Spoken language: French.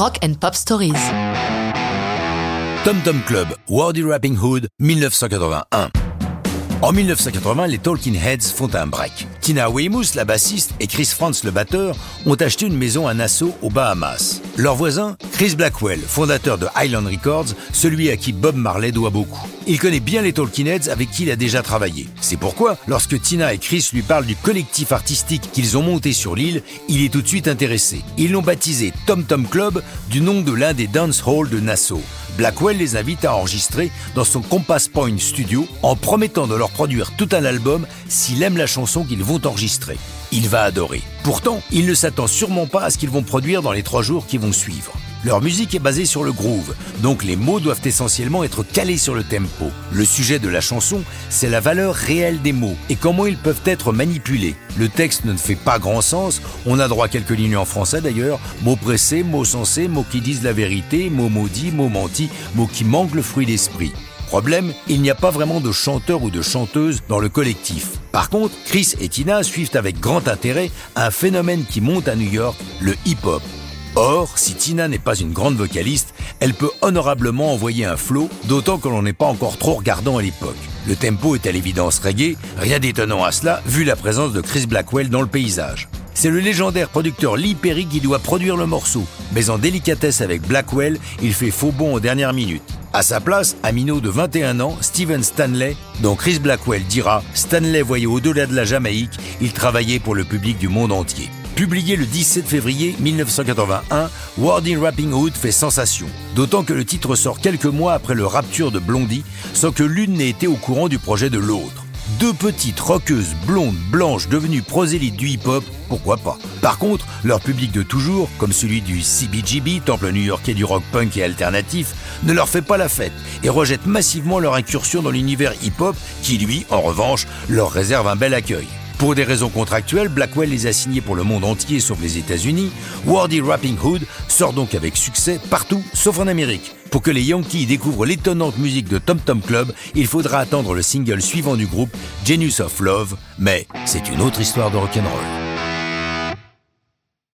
Rock and Pop Stories. Tom Tom Club, Wordy Rapping Hood, 1981. En 1980, les Talking Heads font un break. Tina Weymouth, la bassiste, et Chris Frantz, le batteur, ont acheté une maison à Nassau, aux Bahamas. Leur voisin, Chris Blackwell, fondateur de Highland Records, celui à qui Bob Marley doit beaucoup. Il connaît bien les Talking Heads avec qui il a déjà travaillé. C'est pourquoi, lorsque Tina et Chris lui parlent du collectif artistique qu'ils ont monté sur l'île, il est tout de suite intéressé. Ils l'ont baptisé Tom Tom Club du nom de l'un des dance halls de Nassau. Blackwell les invite à enregistrer dans son Compass Point Studio en promettant de leur produire tout un album s'il aime la chanson qu'ils vont enregistrer. Il va adorer. Pourtant, il ne s'attend sûrement pas à ce qu'ils vont produire dans les trois jours qui vont suivre. Leur musique est basée sur le groove, donc les mots doivent essentiellement être calés sur le tempo. Le sujet de la chanson, c'est la valeur réelle des mots et comment ils peuvent être manipulés. Le texte ne fait pas grand sens, on a droit à quelques lignes en français d'ailleurs, mots pressés, mots sensés, mots qui disent la vérité, mots maudits, mots mentis, mots qui manquent le fruit d'esprit. Problème, il n'y a pas vraiment de chanteur ou de chanteuse dans le collectif. Par contre, Chris et Tina suivent avec grand intérêt un phénomène qui monte à New York, le hip-hop. Or, si Tina n'est pas une grande vocaliste, elle peut honorablement envoyer un flow, d'autant que l'on n'est pas encore trop regardant à l'époque. Le tempo est à l'évidence reggae, rien d'étonnant à cela vu la présence de Chris Blackwell dans le paysage. C'est le légendaire producteur Lee Perry qui doit produire le morceau, mais en délicatesse avec Blackwell, il fait faux bon aux dernières minutes. À sa place, un minot de 21 ans, Steven Stanley, dont Chris Blackwell dira Stanley voyait au-delà de la Jamaïque, il travaillait pour le public du monde entier. Publié le 17 février 1981, Warding Rapping Hood fait sensation, d'autant que le titre sort quelques mois après le rapture de Blondie, sans que l'une n'ait été au courant du projet de l'autre. Deux petites rockeuses blondes blanches devenues prosélytes du hip-hop, pourquoi pas Par contre, leur public de toujours, comme celui du CBGB, temple new-yorkais du rock punk et alternatif, ne leur fait pas la fête et rejette massivement leur incursion dans l'univers hip-hop qui, lui, en revanche, leur réserve un bel accueil. Pour des raisons contractuelles, Blackwell les a signés pour le monde entier sauf les États-Unis. Wardy Rapping Hood sort donc avec succès partout sauf en Amérique. Pour que les Yankees découvrent l'étonnante musique de Tom Tom Club, il faudra attendre le single suivant du groupe, Genius of Love, mais c'est une autre histoire de rock'n'roll.